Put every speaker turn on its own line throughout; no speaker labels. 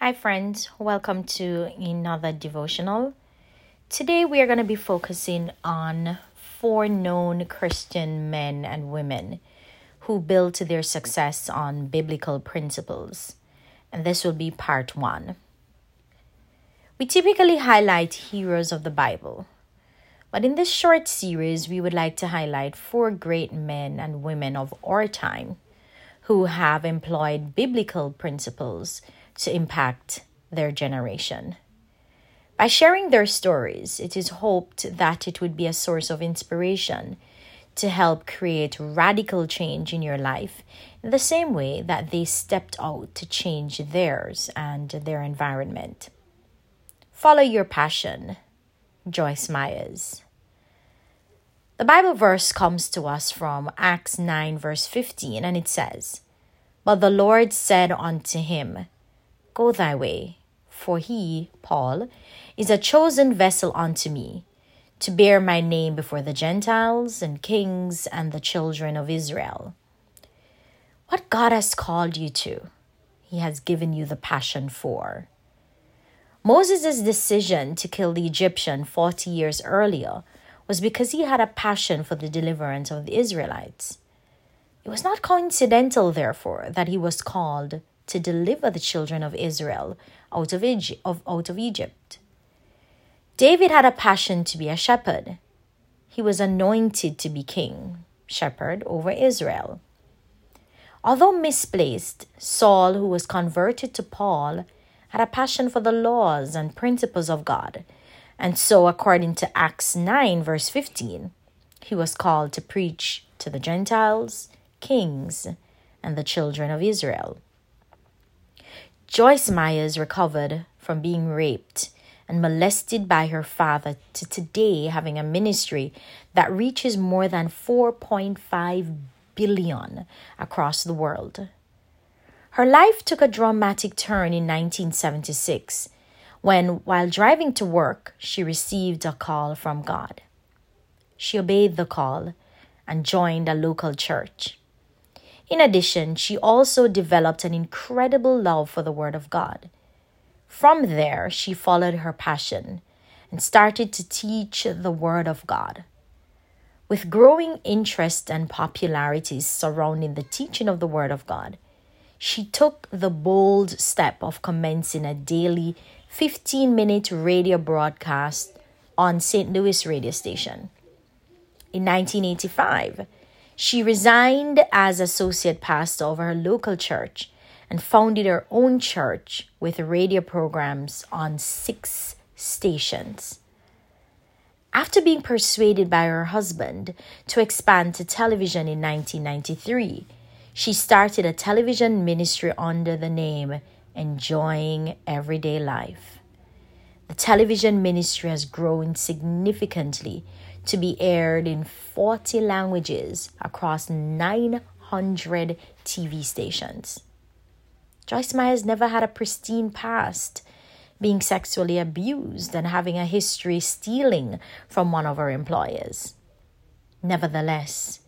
Hi, friends. Welcome to another devotional. Today, we are going to be focusing on four known Christian men and women who built their success on biblical principles. And this will be part one. We typically highlight heroes of the Bible, but in this short series, we would like to highlight four great men and women of our time who have employed biblical principles to impact their generation. By sharing their stories, it is hoped that it would be a source of inspiration to help create radical change in your life in the same way that they stepped out to change theirs and their environment. Follow your passion. Joyce Meyers. The Bible verse comes to us from Acts 9, verse 15, and it says, But the Lord said unto him, Go thy way, for he, Paul, is a chosen vessel unto me, to bear my name before the Gentiles and kings and the children of Israel. What God has called you to, he has given you the passion for. Moses' decision to kill the Egyptian 40 years earlier was because he had a passion for the deliverance of the Israelites. It was not coincidental, therefore, that he was called to deliver the children of Israel out of, Egypt, out of Egypt. David had a passion to be a shepherd. He was anointed to be king, shepherd over Israel. Although misplaced, Saul, who was converted to Paul, had a passion for the laws and principles of God. And so, according to Acts 9, verse 15, he was called to preach to the Gentiles, kings, and the children of Israel. Joyce Meyers recovered from being raped and molested by her father to today having a ministry that reaches more than 4.5 billion across the world. Her life took a dramatic turn in 1976 when, while driving to work, she received a call from God. She obeyed the call and joined a local church. In addition, she also developed an incredible love for the Word of God. From there, she followed her passion and started to teach the Word of God. With growing interest and popularity surrounding the teaching of the Word of God, she took the bold step of commencing a daily 15 minute radio broadcast on St. Louis radio station. In 1985, she resigned as associate pastor of her local church and founded her own church with radio programs on six stations. After being persuaded by her husband to expand to television in 1993, she started a television ministry under the name Enjoying Everyday Life. The television ministry has grown significantly to be aired in 40 languages across 900 TV stations. Joyce Meyers never had a pristine past, being sexually abused and having a history stealing from one of her employers. Nevertheless,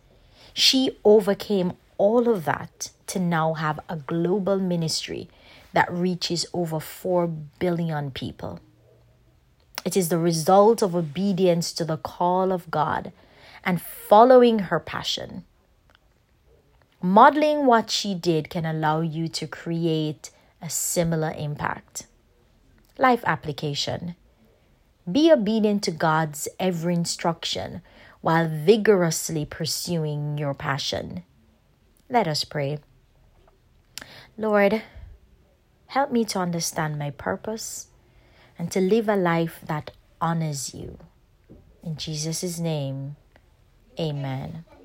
she overcame all of that to now have a global ministry that reaches over 4 billion people. It is the result of obedience to the call of God and following her passion. Modeling what she did can allow you to create a similar impact. Life application Be obedient to God's every instruction while vigorously pursuing your passion. Let us pray. Lord, help me to understand my purpose and to live a life that honors you. In Jesus' name, amen.